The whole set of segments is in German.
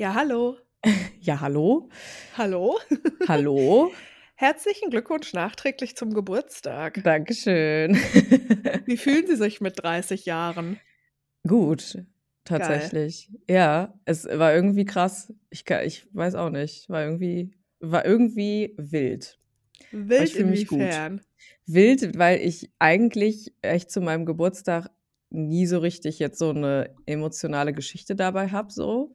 Ja, hallo. Ja, hallo? Hallo. Hallo? Herzlichen Glückwunsch nachträglich zum Geburtstag. Dankeschön. Wie fühlen Sie sich mit 30 Jahren? Gut, Geil. tatsächlich. Ja, es war irgendwie krass. Ich, ich weiß auch nicht. War irgendwie, war irgendwie wild. Wild ich fühle mich gut. inwiefern? Wild, weil ich eigentlich echt zu meinem Geburtstag nie so richtig jetzt so eine emotionale Geschichte dabei habe, so.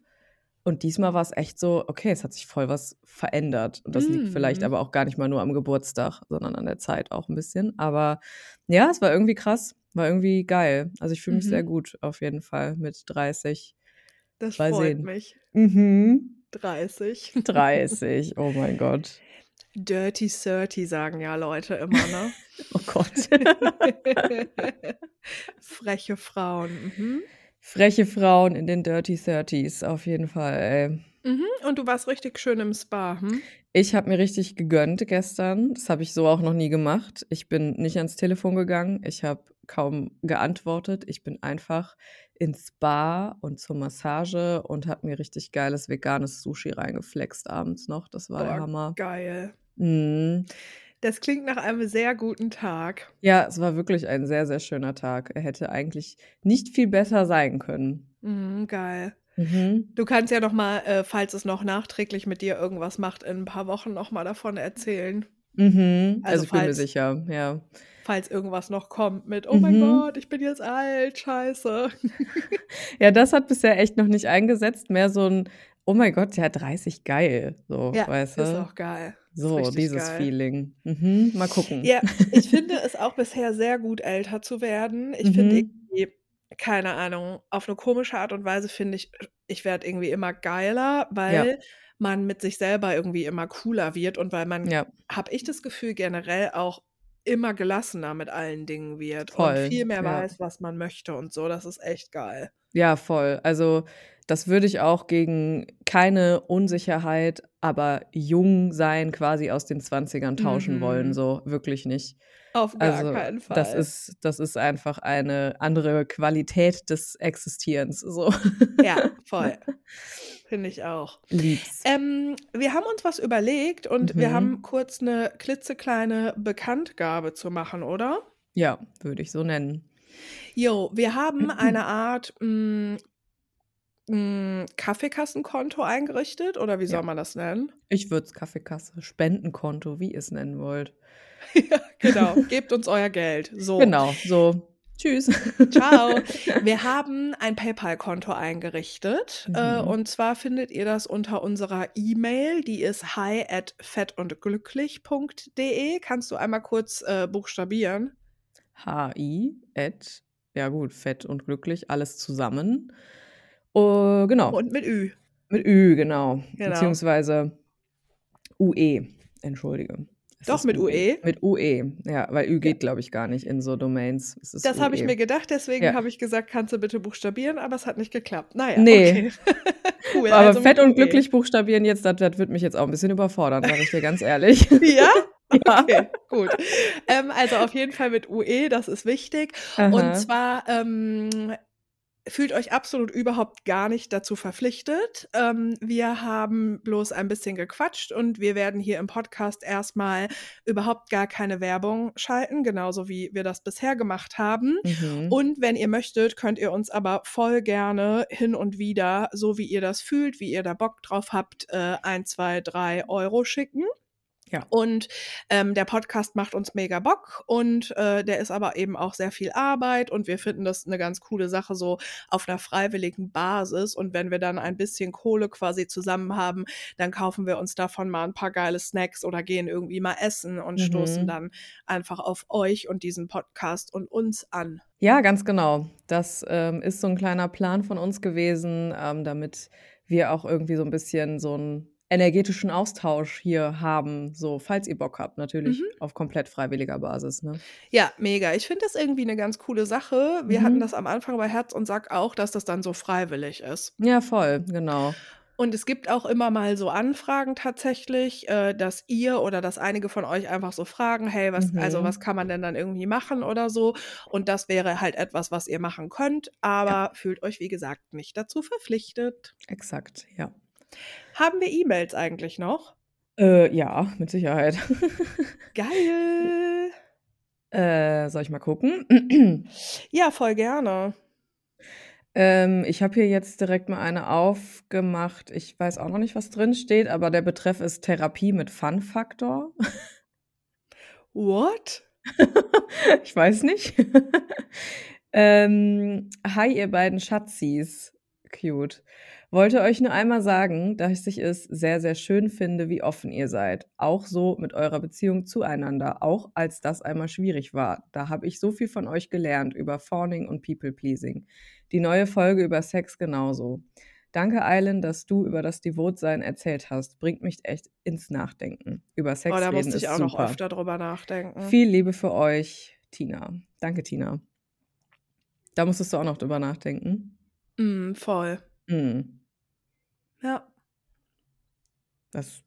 Und diesmal war es echt so, okay, es hat sich voll was verändert. Und das liegt vielleicht Mhm. aber auch gar nicht mal nur am Geburtstag, sondern an der Zeit auch ein bisschen. Aber ja, es war irgendwie krass, war irgendwie geil. Also ich fühle mich sehr Mhm. gut auf jeden Fall mit 30. Das Mal freut sehen. mich. Mhm. 30. 30, oh mein Gott. Dirty 30 sagen ja Leute immer, ne? Oh Gott. Freche Frauen. Mhm. Freche Frauen in den Dirty 30s, auf jeden Fall, ey. Mhm. Und du warst richtig schön im Spa, hm? Ich habe mir richtig gegönnt gestern. Das habe ich so auch noch nie gemacht. Ich bin nicht ans Telefon gegangen. Ich habe kaum geantwortet. Ich bin einfach ins Spa und zur Massage und habe mir richtig geiles veganes Sushi reingeflext abends noch. Das war der Boah, Hammer. geil. Mhm. Das klingt nach einem sehr guten Tag. Ja, es war wirklich ein sehr, sehr schöner Tag. Er hätte eigentlich nicht viel besser sein können. Mhm, geil. Mhm. Du kannst ja noch mal, äh, falls es noch nachträglich mit dir irgendwas macht, in ein paar Wochen noch mal davon erzählen. Mhm. Also Also ich bin mir falls, sicher, ja. falls irgendwas noch kommt mit, oh mein Mhm. Gott, ich bin jetzt alt, scheiße. Ja, das hat bisher echt noch nicht eingesetzt. Mehr so ein, oh mein Gott, der hat 30 geil. So, Ja, weißt ist du? auch geil. Ist So, dieses geil. Feeling. Mhm. Mal gucken. Ja, ich finde es auch bisher sehr gut, älter zu werden. Ich finde Mhm. irgendwie, keine Ahnung, auf eine komische Art und Weise finde ich, ich werde irgendwie immer geiler, Ja, weil man mit sich selber irgendwie immer cooler wird und weil man, ja, habe ich das Gefühl, generell auch immer gelassener mit allen Dingen wird und voll. viel mehr Ja. weiß, was man möchte und so. Das ist echt geil. Ja, voll. Also, das würde ich auch gegen keine Unsicherheit, aber jung sein quasi aus den 20ern tauschen wollen. Mhm. So, wirklich nicht. Auf gar Also, keinen das Fall. ist, das ist einfach eine andere Qualität des Existierens. So. Ja, voll. Finde ich auch. Lieb's. Ähm, wir haben uns was überlegt und wir Mhm. haben kurz eine klitzekleine Bekanntgabe zu machen, oder? Ja, würde ich so nennen. Jo, wir haben eine Art mm, mm, Kaffeekassenkonto eingerichtet, oder wie soll Ja. man das nennen? Ich würde es Kaffeekasse, Spendenkonto, wie ihr es nennen wollt. Ja, genau. Gebt uns euer Geld. So. Genau, so. Tschüss. Ciao. Wir haben ein PayPal-Konto eingerichtet. Äh, Mhm. und zwar findet ihr das unter unserer E-Mail. Die ist hi at fettundglücklich.de. Kannst du einmal kurz äh, buchstabieren? HI, at, ja gut, fett und glücklich, alles zusammen. Oh, genau, Und mit Ü. mit Ü, genau. Genau. Beziehungsweise UE, entschuldige. Es Doch, mit UE? Mit UE, ja, weil Ü Ja. geht, glaube ich, gar nicht in so Domains. Das habe ich UE. mir gedacht, deswegen Ja. habe ich gesagt, kannst du bitte buchstabieren, aber es hat nicht geklappt. Naja, Nee. okay. cool, Aber also fett und UE. glücklich buchstabieren jetzt, das, das wird mich jetzt auch ein bisschen überfordern, sage ich dir ganz ehrlich. Ja? ja. Okay, gut. Ähm, also auf jeden Fall mit UE, das ist wichtig. Und Aha. zwar ähm, fühlt euch absolut überhaupt gar nicht dazu verpflichtet. Ähm, wir haben bloß ein bisschen gequatscht und wir werden hier im Podcast erstmal überhaupt gar keine Werbung schalten, genauso wie wir das bisher gemacht haben. Mhm. Und wenn ihr möchtet, könnt ihr uns aber voll gerne hin und wieder, so wie ihr das fühlt, wie ihr da Bock drauf habt, äh, ein, zwei, drei Euro schicken. Ja. Und ähm, der Podcast macht uns mega Bock und äh, der ist aber eben auch sehr viel Arbeit und wir finden das eine ganz coole Sache so auf einer freiwilligen Basis. Und wenn wir dann ein bisschen Kohle quasi zusammen haben, dann kaufen wir uns davon mal ein paar geile Snacks oder gehen irgendwie mal essen und stoßen Mhm. dann einfach auf euch und diesen Podcast und uns an. Ja, ganz genau. Das ähm, ist so ein kleiner Plan von uns gewesen, ähm, damit wir auch irgendwie so ein bisschen so einen energetischen Austausch hier haben. So, falls ihr Bock habt, natürlich Mhm. auf komplett freiwilliger Basis. Ne? Ja, mega. Ich finde das irgendwie eine ganz coole Sache. Wir hatten Mhm. das am Anfang bei Herz und Sack auch, dass das dann so freiwillig ist. Ja, voll, genau. Und es gibt auch immer mal so Anfragen tatsächlich, äh, dass ihr oder dass einige von euch einfach so fragen, hey, was, also was Mhm. kann man denn dann irgendwie machen oder so? Und das wäre halt etwas, was ihr machen könnt, Ja, aber fühlt euch, wie gesagt, nicht dazu verpflichtet. exakt, ja. Haben wir E-Mails eigentlich noch? Äh, ja, mit Sicherheit. Geil. Äh, soll ich mal gucken? Ja, voll gerne. Ähm, ich habe hier jetzt direkt mal eine aufgemacht. Ich weiß auch noch nicht, was drin steht, aber der Betreff ist Therapie mit Fun-Faktor. What? ich weiß nicht. ähm, hi, ihr beiden Schatzis. Cute. Wollte euch nur einmal sagen, dass ich es sehr, sehr schön finde, wie offen ihr seid. Auch so mit eurer Beziehung zueinander, auch als das einmal schwierig war. Da habe ich so viel von euch gelernt über Fawning und People-Pleasing. Die neue Folge über Sex genauso. Danke, Eilen, dass du über das Devotsein erzählt hast. Bringt mich echt ins Nachdenken. Über Sex Oh, da reden musste ich auch super. noch öfter drüber nachdenken. Viel Liebe für euch, Tina. Danke, Tina. Da musstest du auch noch drüber nachdenken. Mm, voll. Hm, Ja. das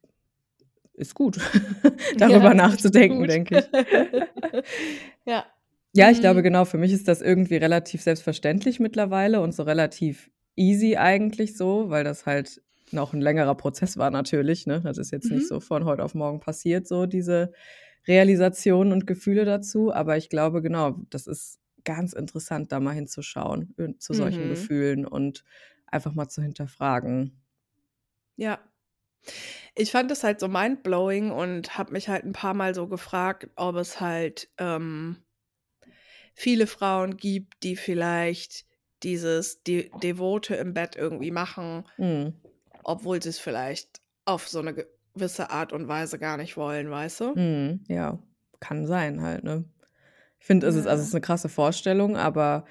ist gut, darüber Ja, nachzudenken, gut. denke ich. ja. Ja, ich Mhm. glaube, genau, für mich ist das irgendwie relativ selbstverständlich mittlerweile und so relativ easy eigentlich so, weil das halt noch ein längerer Prozess war natürlich. Ne? Das ist jetzt Mhm. nicht so von heute auf morgen passiert, so diese Realisation und Gefühle dazu. Aber ich glaube, genau, das ist ganz interessant, da mal hinzuschauen äh, zu solchen Mhm. Gefühlen und einfach mal zu hinterfragen. Ja. Ich fand es halt so mindblowing und habe mich halt ein paar Mal so gefragt, ob es halt ähm, viele Frauen gibt, die vielleicht dieses De Devote im Bett irgendwie machen, Hm. obwohl sie es vielleicht auf so eine gewisse Art und Weise gar nicht wollen, weißt du? Hm, ja, kann sein halt, ne? Ich finde, es ist, also es ist eine krasse Vorstellung, aber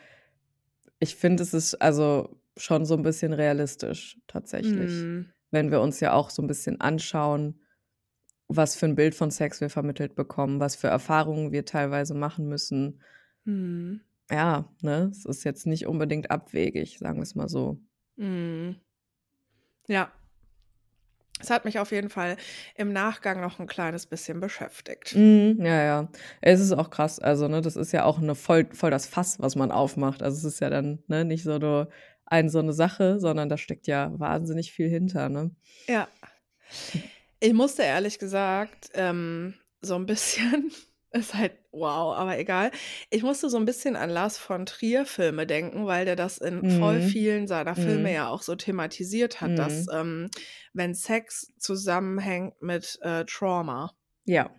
ich finde, es ist also schon so ein bisschen realistisch tatsächlich. Mm, Wenn wir uns ja auch so ein bisschen anschauen, was für ein Bild von Sex wir vermittelt bekommen, was für Erfahrungen wir teilweise machen müssen. mm, Ja, ne? Es ist jetzt nicht unbedingt abwegig, sagen wir es mal so. mm. Ja. Es hat mich auf jeden Fall im Nachgang noch ein kleines bisschen beschäftigt. Mhm, ja, ja. Es ist auch krass. Also, ne, das ist ja auch eine voll, voll das Fass, was man aufmacht. Also, es ist ja dann, ne, nicht so nur ein, so eine Sache, sondern da steckt ja wahnsinnig viel hinter, ne? Ja. Ich musste ehrlich gesagt ähm, so ein bisschen, ist halt wow, aber egal. Ich musste so ein bisschen an Lars von Trier Filme denken, weil der das in voll Mhm. vielen seiner Filme Mhm. ja auch so thematisiert hat, dass Mhm. ähm, wenn Sex zusammenhängt mit äh, Trauma. Ja.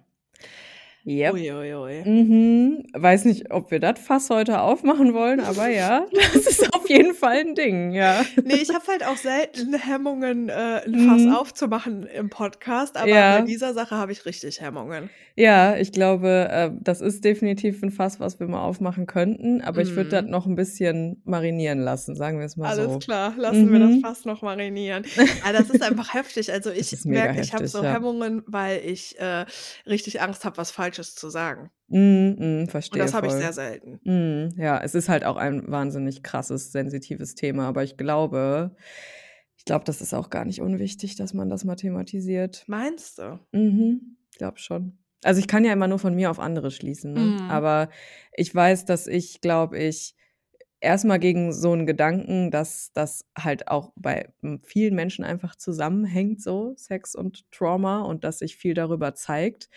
Yep. Uiuiui. Mhm. Weiß nicht, ob wir das Fass heute aufmachen wollen, aber ja, das ist auf jeden Fall ein Ding, ja. Nee, ich habe halt auch selten Hemmungen, äh, ein Fass Mhm. aufzumachen im Podcast, aber Ja. bei dieser Sache habe ich richtig Hemmungen. Ja, ich glaube, äh, das ist definitiv ein Fass, was wir mal aufmachen könnten, aber ich würde das Mhm. noch ein bisschen marinieren lassen, sagen wir es mal Alles so. klar, lassen wir das Mhm. Fass noch marinieren. Aber das ist einfach heftig. Also ich merke, ich habe so ja. Hemmungen, weil ich äh, richtig Angst habe, was Falsches zu sagen. Mhm, Und verstehe das habe ich sehr selten. Mhm, ja, es ist halt auch ein wahnsinnig krasses, sensitives Thema, aber ich glaube, ich glaube, das ist auch gar nicht unwichtig, dass man das mal thematisiert. Meinst du? Mhm, ich glaube schon. Also ich kann ja immer nur von mir auf andere schließen, ne? Mhm. Aber ich weiß, dass ich, glaube ich, erstmal gegen so einen Gedanken, dass das halt auch bei m, vielen Menschen einfach zusammenhängt, so Sex und Trauma und dass sich viel darüber zeigt,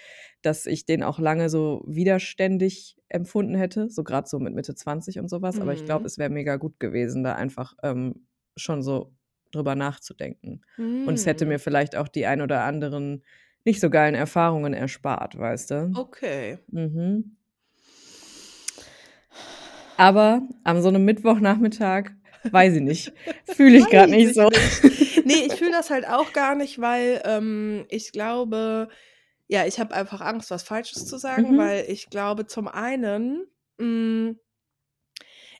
dass ich den auch lange so widerständig empfunden hätte, so gerade so mit Mitte 20 und sowas. Aber ich glaube, Mhm. es wäre mega gut gewesen, da einfach ähm, schon so drüber nachzudenken. Und es hätte Hm. mir vielleicht auch die ein oder anderen nicht so geilen Erfahrungen erspart, weißt du? Okay. Mhm. Aber an so einem Mittwochnachmittag, weiß ich nicht, fühle ich gerade nicht ich so. nicht. Nee, ich fühle das halt auch gar nicht, weil ähm, ich glaube, ja, ich habe einfach Angst, was Falsches zu sagen, Mhm. weil ich glaube, zum einen, mh,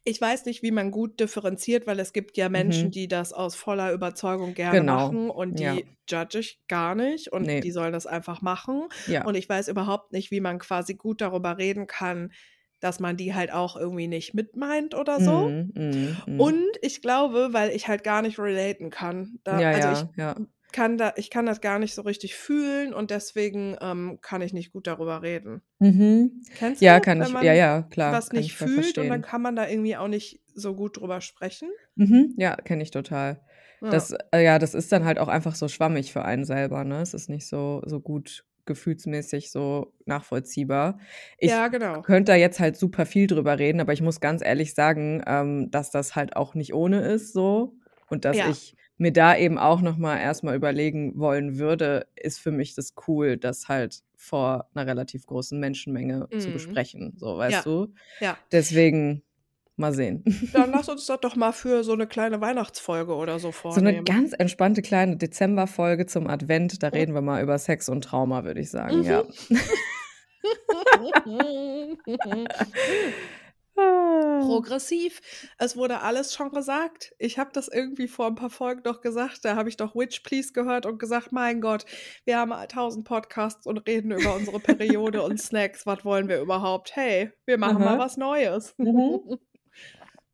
ich weiß nicht, wie man gut differenziert, weil es gibt ja Menschen, Mhm. die das aus voller Überzeugung gerne Genau. machen und Ja. die judge ich gar nicht und Nee. die sollen das einfach machen. Ja. Und ich weiß überhaupt nicht, wie man quasi gut darüber reden kann, dass man die halt auch irgendwie nicht mitmeint oder so. Mhm, mhm, mhm. Und ich glaube, weil ich halt gar nicht relaten kann. Da, Ja, also ja, ich ja. kann da, ich kann das gar nicht so richtig fühlen und deswegen ähm, kann ich nicht gut darüber reden. Mhm. Kennst du Ja, das, kann wenn ich, ja, ja, klar, was nicht fühlt und dann verstehen. kann man da irgendwie auch nicht so gut drüber sprechen? Mhm. Ja, kenne ich total. Ja. Das, äh, ja, das ist dann halt auch einfach so schwammig für einen selber, ne? Es ist nicht so, so gut gefühlsmäßig so nachvollziehbar. Ich ja, genau. könnte da jetzt halt super viel drüber reden, aber ich muss ganz ehrlich sagen, ähm, dass das halt auch nicht ohne ist so und dass Ja. ich mir da eben auch noch mal erstmal überlegen wollen würde, ist für mich das cool, das halt vor einer relativ großen Menschenmenge zu Mhm. besprechen, so, weißt Ja. du? Ja. Deswegen mal sehen. Dann lass uns das doch mal für so eine kleine Weihnachtsfolge oder so So eine vornehmen. ganz entspannte kleine Dezemberfolge zum Advent, da reden wir mal über Sex und Trauma, würde ich sagen, Mhm. ja. Progressiv. Es wurde alles schon gesagt. Ich habe das irgendwie vor ein paar Folgen doch gesagt. Da habe ich doch Witch Please gehört und gesagt, mein Gott, wir haben tausend Podcasts und reden über unsere Periode und Snacks. Was wollen wir überhaupt? Hey, wir machen mal Aha. was Neues. Mhm.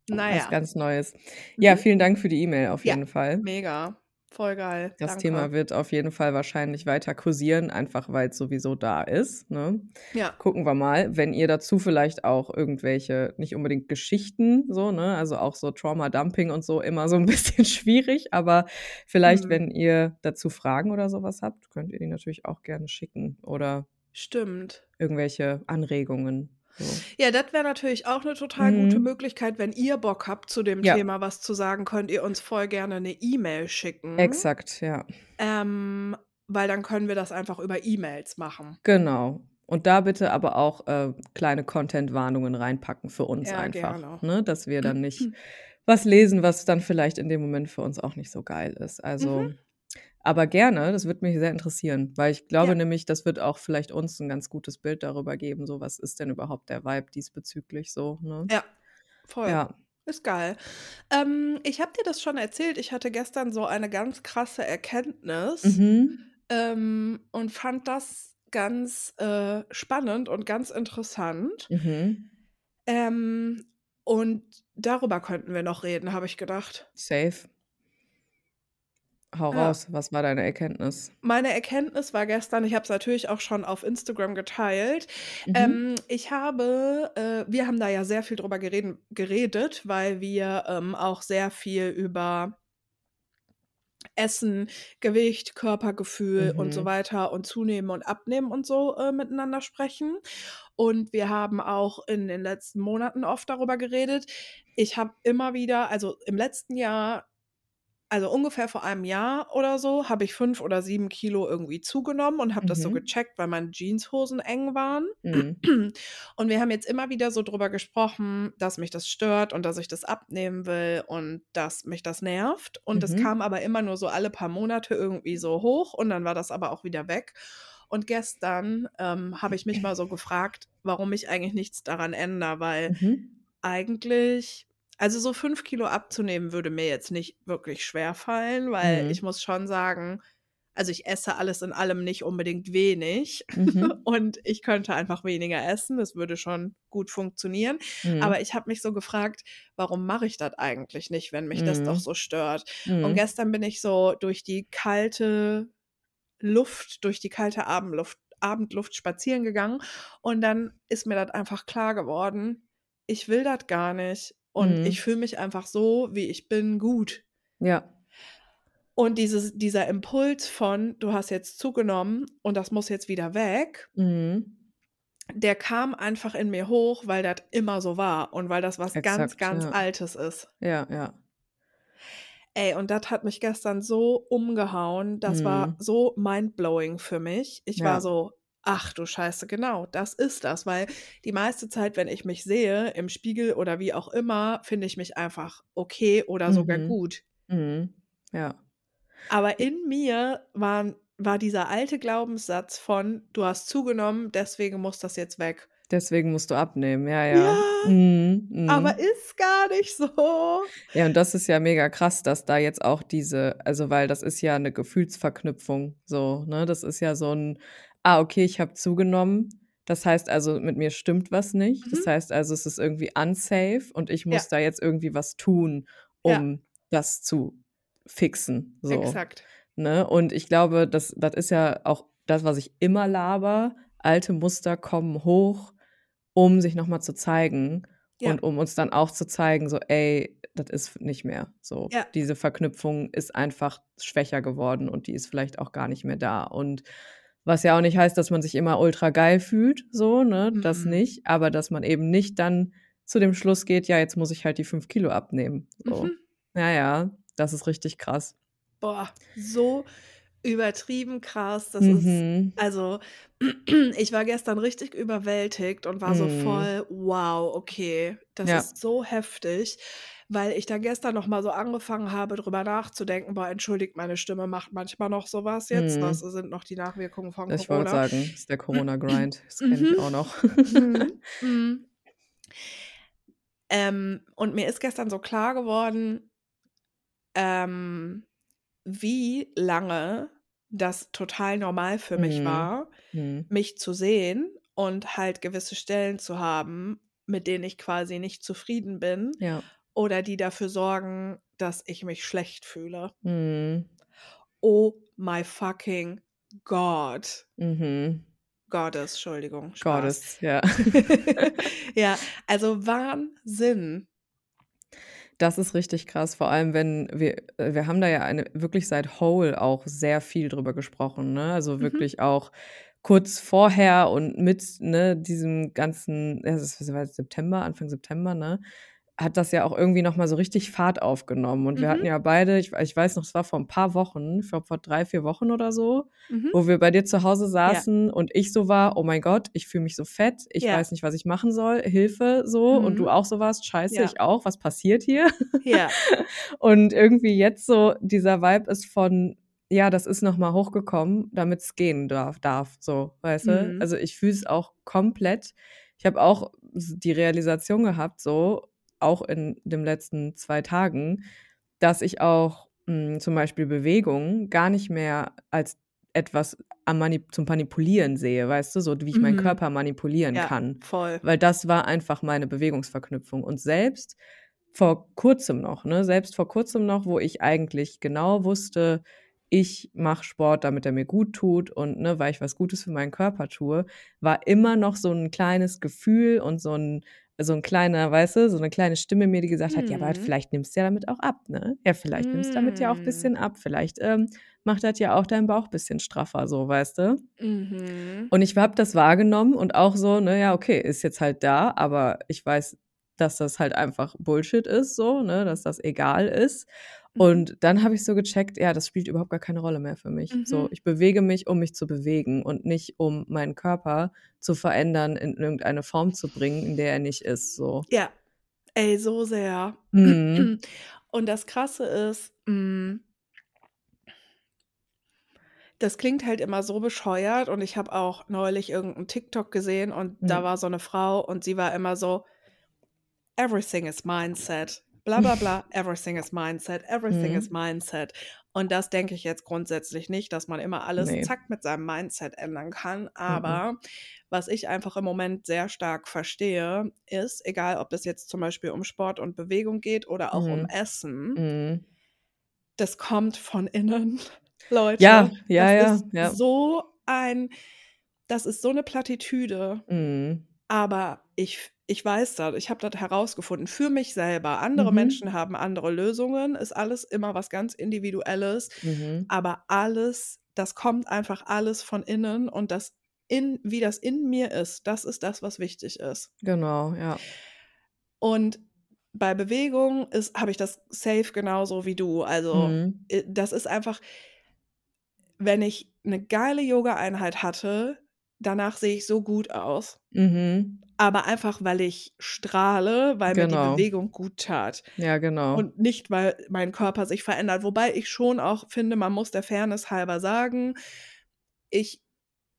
Was naja, ganz Neues. Ja, Mhm. vielen Dank für die E-Mail auf Ja. jeden Fall. mega. Voll geil. Das Danke. Thema wird auf jeden Fall wahrscheinlich weiter kursieren, einfach weil es sowieso da ist. Ne? Ja. Gucken wir mal, wenn ihr dazu vielleicht auch irgendwelche, nicht unbedingt Geschichten, so, ne, also auch so Trauma-Dumping und so, immer so ein bisschen schwierig, aber vielleicht, Mhm. wenn ihr dazu Fragen oder sowas habt, könnt ihr die natürlich auch gerne schicken oder Stimmt. irgendwelche Anregungen. Ja, das wäre natürlich auch eine total gute Mhm. Möglichkeit, wenn ihr Bock habt, zu dem Ja. Thema was zu sagen, könnt ihr uns voll gerne eine E-Mail schicken. Exakt, ja. Ähm, weil dann können wir das einfach über E-Mails machen. Genau. Und da bitte aber auch äh, kleine Content-Warnungen reinpacken für uns Ja, einfach, ne? dass wir dann nicht was lesen, was dann vielleicht in dem Moment für uns auch nicht so geil ist. Also, Mhm. Aber gerne, das würde mich sehr interessieren, weil ich glaube Ja. nämlich, das wird auch vielleicht uns ein ganz gutes Bild darüber geben, so was ist denn überhaupt der Vibe diesbezüglich so, ne? Ja, voll. Ja. Ist geil. Ähm, ich habe dir das schon erzählt. Ich hatte gestern so eine ganz krasse Erkenntnis Mhm. ähm, und fand das ganz äh, spannend und ganz interessant. Mhm. Ähm, und darüber könnten wir noch reden, habe ich gedacht. Safe. Hau Ja. raus, was war deine Erkenntnis? Meine Erkenntnis war gestern, ich habe es natürlich auch schon auf Instagram geteilt. Mhm. Ähm, ich habe, äh, wir haben da ja sehr viel drüber gereden, geredet, weil wir ähm, auch sehr viel über Essen, Gewicht, Körpergefühl und so Mhm. weiter und Zunehmen und Abnehmen und so äh, miteinander sprechen. Und wir haben auch in den letzten Monaten oft darüber geredet. Ich habe immer wieder, also im letzten Jahr, also ungefähr vor einem Jahr oder so, habe ich fünf oder sieben Kilo irgendwie zugenommen und habe das so Mhm. gecheckt, weil meine Jeanshosen eng waren. Mhm. Und wir haben jetzt immer wieder so drüber gesprochen, dass mich das stört und dass ich das abnehmen will und dass mich das nervt. Und es Mhm. kam aber immer nur so alle paar Monate irgendwie so hoch und dann war das aber auch wieder weg. Und gestern ähm, habe ich mich mal so gefragt, warum ich eigentlich nichts daran ändere, weil Mhm. eigentlich, also so fünf Kilo abzunehmen würde mir jetzt nicht wirklich schwer fallen, weil Mhm. ich muss schon sagen, also ich esse alles in allem nicht unbedingt wenig Mhm. und ich könnte einfach weniger essen, das würde schon gut funktionieren. Mhm. Aber ich habe mich so gefragt, warum mache ich das eigentlich nicht, wenn mich das doch Mhm. so stört? Und Mhm. gestern bin ich so durch die kalte Luft, durch die kalte Abendluft, Abendluft spazieren gegangen und dann ist mir das einfach klar geworden, ich will das gar nicht und Mhm. ich fühle mich einfach so, wie ich bin, gut. Ja. Und dieses, dieser Impuls von, du hast jetzt zugenommen und das muss jetzt wieder weg, Mhm. der kam einfach in mir hoch, weil das immer so war und weil das was ganz, Exakt, ganz ja. Altes ist. Ja, ja. Ey, und das hat mich gestern so umgehauen. Das war Mhm. so mindblowing für mich. Ich war Ja. so, ach du Scheiße, genau, das ist das. Weil die meiste Zeit, wenn ich mich sehe, im Spiegel oder wie auch immer, finde ich mich einfach okay oder sogar Mhm. gut. Mhm. Ja. Aber in mir war, war dieser alte Glaubenssatz von, du hast zugenommen, deswegen muss das jetzt weg. Deswegen musst du abnehmen, ja, ja. Ja, Mhm. aber Mhm. ist gar nicht so. Ja, und das ist ja mega krass, dass da jetzt auch diese, also weil das ist ja eine Gefühlsverknüpfung, so, ne? Das ist ja so ein, ah, okay, ich habe zugenommen. Das heißt also, mit mir stimmt was nicht. Das Mhm. heißt also, es ist irgendwie unsafe und ich Ja, muss da jetzt irgendwie was tun, ja, um das zu fixen, so, exakt. ne? Und ich glaube, das, das ist ja auch das, was ich immer laber. Alte Muster kommen hoch, um sich nochmal zu zeigen. Ja. Und um uns dann auch zu zeigen, so, ey, das ist nicht mehr so. Ja. Diese Verknüpfung ist einfach schwächer geworden und die ist vielleicht auch gar nicht mehr da. Und was ja auch nicht heißt, dass man sich immer ultra geil fühlt, so, ne? Das Mhm. nicht. Aber dass man eben nicht dann zu dem Schluss geht, ja, jetzt muss ich halt die fünf Kilo abnehmen. So. Mhm. Ja, ja, das ist richtig krass. Boah, so übertrieben krass. Das ist, Mhm. also, ich war gestern richtig überwältigt und war so Mhm. voll, wow, okay, das Ja. ist so heftig, weil ich dann gestern noch mal so angefangen habe, drüber nachzudenken, boah, entschuldigt, meine Stimme macht manchmal noch sowas jetzt. Mhm. Das sind noch die Nachwirkungen von Ich wollte Corona. sagen, ist der Corona-Grind. Das kenne ich Mhm. auch noch. Mhm. Mhm. Ähm, und mir ist gestern so klar geworden, ähm, wie lange das total normal für mich Mhm. war, Mhm. mich zu sehen und halt gewisse Stellen zu haben, mit denen ich quasi nicht zufrieden bin Ja. Oder die dafür sorgen, dass ich mich schlecht fühle. Mhm. Oh my fucking God. Mhm. Gottes, Entschuldigung. Gottes, ja. ja, also Wahnsinn. Das ist richtig krass, vor allem wenn wir äh, wir haben da ja eine wirklich seit Hole auch sehr viel drüber gesprochen, ne? Also Mhm. wirklich auch kurz vorher und mit, ne, diesem ganzen ja, das war September, Anfang September, ne, hat das ja auch irgendwie noch mal so richtig Fahrt aufgenommen. Und wir hatten Mhm. ja beide ich ich weiß noch, es war vor ein paar Wochen, ich glaube vor 3, 4 Wochen oder so, Mhm. wo wir bei dir zu Hause Ja. saßen und ich so war: „Oh mein Gott, ich fühle mich so fett, ich Ja. weiß nicht, was ich machen soll, Hilfe“, so. Und du Mhm. auch so warst: „Scheiße, Ja. ich auch, was passiert hier?“ Ja. Und irgendwie jetzt so dieser Vibe ist von: Ja, das ist noch mal hochgekommen, damit's gehen darf darf, so, weißt du? Mhm. Also, ich fühle es auch komplett. Ich habe auch die Realisation gehabt so, auch in den letzten 2 Tagen, dass ich auch, hm, zum Beispiel Bewegung gar nicht mehr als etwas am Mani zum Manipulieren sehe, weißt du, so wie ich meinen Mhm. Körper manipulieren Ja, kann. voll. Weil das war einfach meine Bewegungsverknüpfung. Und selbst vor Kurzem noch, ne, selbst vor Kurzem noch, wo ich eigentlich genau wusste, ich mache Sport, damit er mir gut tut und, ne, weil ich was Gutes für meinen Körper tue, war immer noch so 'n kleines Gefühl und so 'n so 'n kleiner weißt du, so 'ne kleine Stimme mir, die gesagt hat: „Ja, aber Mhm. vielleicht nimmst du ja damit auch ab, ne? Ja, vielleicht nimmst du damit ja auch Mhm. bisschen ab. Vielleicht, ähm, macht das ja auch deinen Bauch bisschen straffer“, so, weißt du? Mhm. Und ich habe das wahrgenommen und auch so, ne, ja, okay, ist jetzt halt da, aber ich weiß, dass das halt einfach Bullshit ist so, ne, dass das egal ist. Mhm. Und dann habe ich so gecheckt, ja, das spielt überhaupt gar keine Rolle mehr für mich. So, Mhm. ich bewege mich, um mich zu bewegen und nicht, um meinen Körper zu verändern, in irgendeine Form zu bringen, in der er nicht ist, so. Ja. Ey, so sehr. Mhm. Und das Krasse ist, hm das klingt halt immer so bescheuert und ich habe auch neulich irgend 'n TikTok gesehen und da Mhm. war so 'ne Frau und sie war immer so: „Everything is mindset. Bla bla bla. Everything is mindset. Everything is Mhm. mindset.“ Und das denke ich jetzt grundsätzlich nicht, dass man immer alles Ne. zack mit seinem Mindset ändern kann. Mhm. Aber was ich einfach im Moment sehr stark verstehe, ist, egal ob es jetzt zum Beispiel um Sport und Bewegung geht oder auch um Mhm. Essen Mhm. das kommt von innen, Leute. Ja, ja, Das ja, ist ja. so ein das ist so 'ne Plattitüde. Mhm. Aber ich ich weiß das. Ich habe das herausgefunden für mich selber. Andere Mhm. Menschen haben andere Lösungen, ist alles immer was ganz Individuelles. Mhm. Aber alles das kommt einfach alles von innen und das in wie das in mir ist, das ist das, was wichtig ist. Genau, ja. Und bei Bewegung ist habe ich das safe genauso wie du. Also, Mhm. äh, das ist einfach wenn ich 'ne geile Yogaeinheit hatte, danach sehe ich so gut aus. Mhm. Aber einfach, weil ich strahle, weil mir die Genau. Bewegung gut tat. Ja, genau. Und nicht, weil mein Körper sich verändert. Wobei ich schon auch finde, man muss der Fairness halber sagen, ich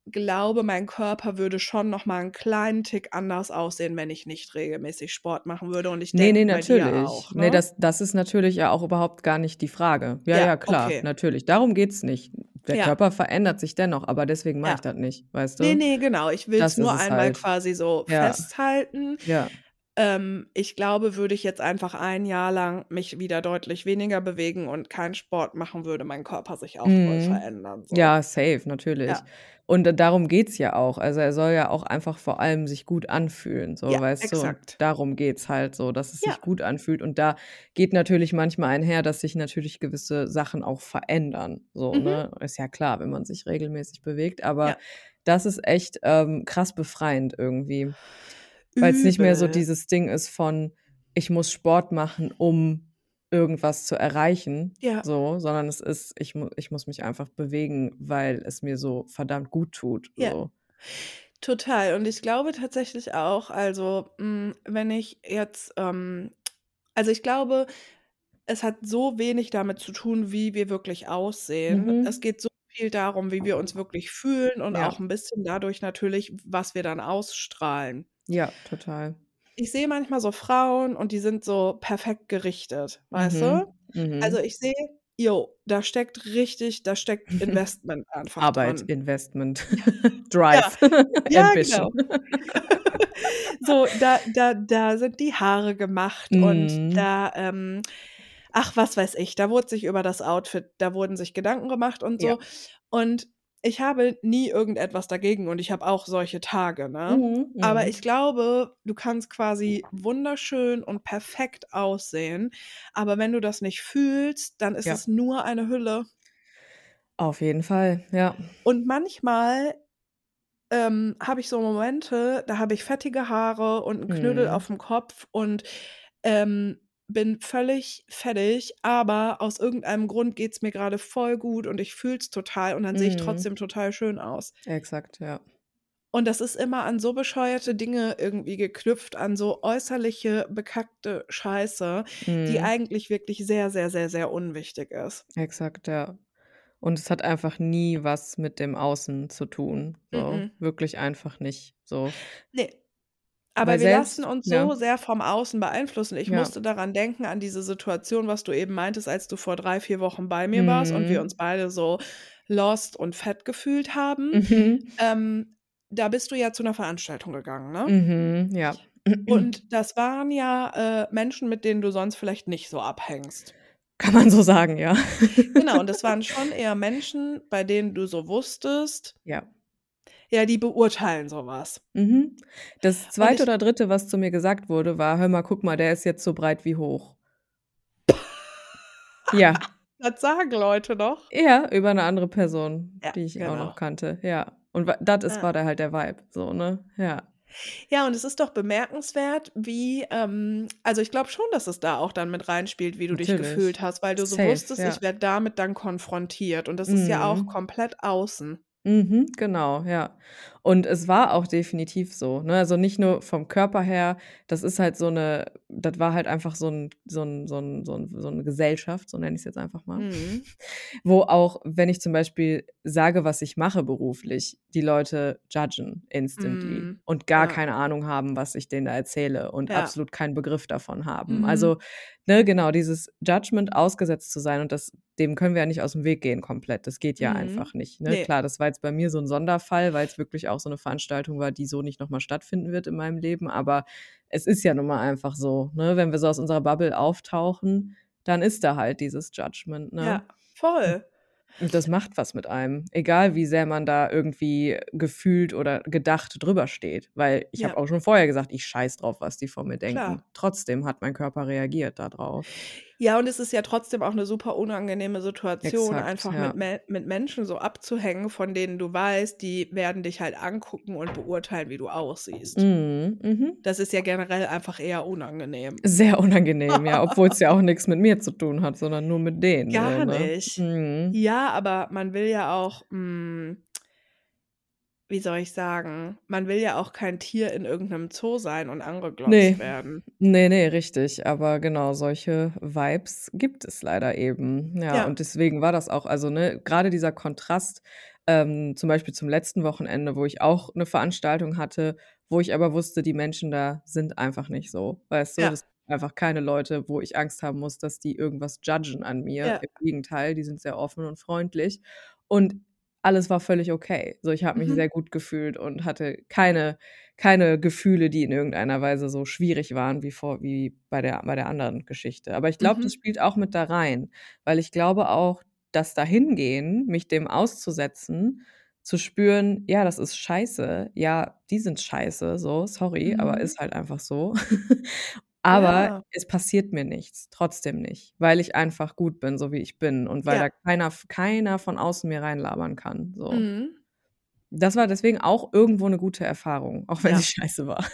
glaube, mein Körper würde schon noch mal 'n kleinen Tick anders aussehen, wenn ich nicht regelmäßig Sport machen würde. Und ich denke ne, bei dir natürlich. auch, Ne, ne? das das ist natürlich ja auch überhaupt gar nicht die Frage. Ja, Ja, ja, klar, okay. natürlich. Darum geht's nicht. Der Ja. Körper verändert sich dennoch, aber deswegen mache Ja. ich das nicht, weißt du? ne, genau. Ich Das ist nur es einmal halt. quasi so Ja. festhalten. Ja. Ähm, ich glaube, würde ich jetzt einfach ein Jahr lang mich wieder deutlich weniger bewegen und keinen Sport machen, würde mein Körper sich auch voll Mhm. verändern, so. Ja, safe, natürlich. Und darum geht's ja auch. Also, er soll ja auch einfach vor allem sich gut anfühlen, so, Ja, weißt du? Und exakt. darum geht's halt so, dass es Ja. sich gut anfühlt. Und da geht natürlich manchmal einher, dass sich natürlich gewisse Sachen auch verändern, so, Mhm. ne? Ist ja klar, wenn man sich regelmäßig bewegt, aber Ja. das ist echt, ähm, krass befreiend irgendwie. Weil's nicht mehr so dieses Ding ist von: „Ich muss Sport machen, um irgendwas zu erreichen“, Ja. so, sondern es ist: „Ich mu ich muss mich einfach bewegen, weil es mir so verdammt gut tut“, Ja. so. Total. Und ich glaube tatsächlich auch, also, hm, wenn ich jetzt, ähm also, ich glaube, es hat so wenig damit zu tun, wie wir wirklich aussehen. Es Mhm. geht so viel darum, wie wir uns wirklich fühlen und Ja. auch 'n bisschen dadurch natürlich, was wir dann ausstrahlen. Ja, total. Ich sehe manchmal so Frauen und die sind so perfekt gerichtet, weißt Mhm. du? Also, Mhm. ich sehe, jo, da steckt richtig da steckt Investment einfach Arbeit, drin. Investment, Ja. Drive, Ja, Ambition. genau. So, da da da sind die Haare gemacht und Mhm. da, ähm ach, was weiß ich, da wurde sich über das Outfit da wurden sich Gedanken gemacht und Ja. so. Und ich habe nie irgendetwas dagegen und ich habe auch solche Tage, ne? Mhm, Aber mhm. ich glaube, du kannst quasi wunderschön und perfekt aussehen, aber wenn du das nicht fühlst, dann ist Ja. es nur eine Hülle. Auf jeden Fall, ja. Und manchmal, ähm, habe ich so Momente, da habe ich fettige Haare und 'n Knödel Mhm. aufm Kopf und, ähm, bin völlig fertig, aber aus irgendeinem Grund geht's mir grade voll gut und ich fühle es total und dann sehe ich Mhm. trotzdem total schön aus. Exakt, ja. Und das ist immer an so bescheuerte Dinge irgendwie geknüpft, an so äußerliche, bekackte Scheiße, die Mhm. eigentlich wirklich sehr, sehr, sehr, sehr unwichtig ist. Exakt, ja. Und es hat einfach nie was mit dem Außen zu tun, so. Mm-mm. Wirklich einfach nicht, so. Ne. Aber Weil wir lassen selbst uns ja. so sehr vom Außen beeinflussen. Ich Ja. musste daran denken, an diese Situation, was du eben meintest, als du vor 3, 4 Wochen bei mir warst und wir Mhm. uns beide so lost und fett gefühlt haben. Mhm. Ähm, da bist du ja zu 'ner Veranstaltung gegangen, ne? Mhm, ja. Und das waren ja, äh, Menschen, mit denen du sonst vielleicht nicht so abhängst. Kann man so sagen, ja. Genau, und das waren schon eher Menschen, bei denen du so wusstest Ja. Ja, die beurteilen so was. Mhm. Das 2. ich oder 3., was zu mir gesagt wurde, war: „Hör mal, guck mal, der ist jetzt so breit wie hoch.“ Ja. Das sagen Leute noch? Ja, über 'ne andere Person, Ja, die ich auch genau. noch kannte, ja. Und das ist Ja. war da halt der Vibe, so, ne? Ja. Ja, und es ist doch bemerkenswert, wie, ähm also, ich glaube schon, dass es da auch dann mit reinspielt, wie du dich Natürlich. gefühlt hast, weil du so Safe, wusstest, ja. ich werde damit dann konfrontiert und das ist ja auch Mhm. komplett außen. Mhm, genau, ja. Und es war auch definitiv so, ne? Also, nicht nur vom Körper her, das ist halt so 'ne das war halt einfach so 'n so 'n so 'n so 'n so 'ne Gesellschaft, so nenne ich's jetzt einfach mal, Mhm. wo auch, wenn ich zum Beispiel sage, was ich mache beruflich, die Leute judgen instantly Mhm. und gar Ja. keine Ahnung haben, was ich denen da erzähle und Ja. absolut keinen Begriff davon haben. Mhm. Also, ne, genau, dieses Judgment ausgesetzt zu sein und das dem können wir ja nicht aus'm Weg gehen komplett. Das geht ja Mhm. einfach nicht, ne? Ne. Klar, das war jetzt bei mir so 'n Sonderfall, weil's wirklich auch so 'ne Veranstaltung war, die so nicht noch mal stattfinden wird in meinem Leben, aber es ist ja nun mal einfach so, ne? Wenn wir so aus unserer Bubble auftauchen, dann ist da halt dieses Judgment, ne? Ja, voll. Und das macht was mit einem, egal wie sehr man da irgendwie gefühlt oder gedacht drüber steht, weil ich Ja. habe auch schon vorher gesagt: „Ich scheiße drauf, was die von mir denken.“ Klar. Trotzdem hat mein Körper reagiert da drauf. Ja, und es ist ja trotzdem auch 'ne super unangenehme Situation, Exakt, einfach ja. mit Me mit Menschen so abzuhängen, von denen du weißt, die werden dich halt angucken und beurteilen, wie du aussiehst. Mhm, mhm. Das ist ja generell einfach eher unangenehm. Sehr unangenehm, ja, obwohl's ja auch nix mit mir zu tun hat, sondern nur mit denen so, Gar ne? nicht. Mhm. Ja, aber man will ja auch, hm wie soll ich sagen? Man will ja auch kein Tier in irgend 'nem Zoo sein und angeglotzt Ne. werden. Ne, ne, richtig. Aber genau, solche Vibes gibt es leider eben. Ja, Ja. und deswegen war das auch also, ne, grade dieser Kontrast, ähm, zum Beispiel zum letzten Wochenende, wo ich auch 'ne Veranstaltung hatte, wo ich aber wusste, die Menschen da sind einfach nicht so, weißt du? Ja. Das sind einfach keine Leute, wo ich Angst haben muss, dass die irgendwas judgen an mir. Ja. Im Gegenteil, die sind sehr offen und freundlich. Und alles war völlig okay. So, ich habe mich Mhm. sehr gut gefühlt und hatte keine keine Gefühle, die in irgendeiner Weise so schwierig waren wie vor wie bei der bei der anderen Geschichte. Aber ich glaube, das Mhm. spielt auch mit da rein, weil ich glaube auch, das Dahingehen, mich dem auszusetzen, zu spüren: „Ja, das ist scheiße. Ja, die sind scheiße, so, sorry, aber Mhm. ist halt einfach so.“ Aber Ja. es passiert mir nichts, trotzdem nicht, weil ich einfach gut bin, so wie ich bin und weil da Ja. keiner f keiner von außen mir reinlabern kann, so. Mhm. Das war deswegen auch irgendwo 'ne gute Erfahrung, auch wenn sie Ja. scheiße war.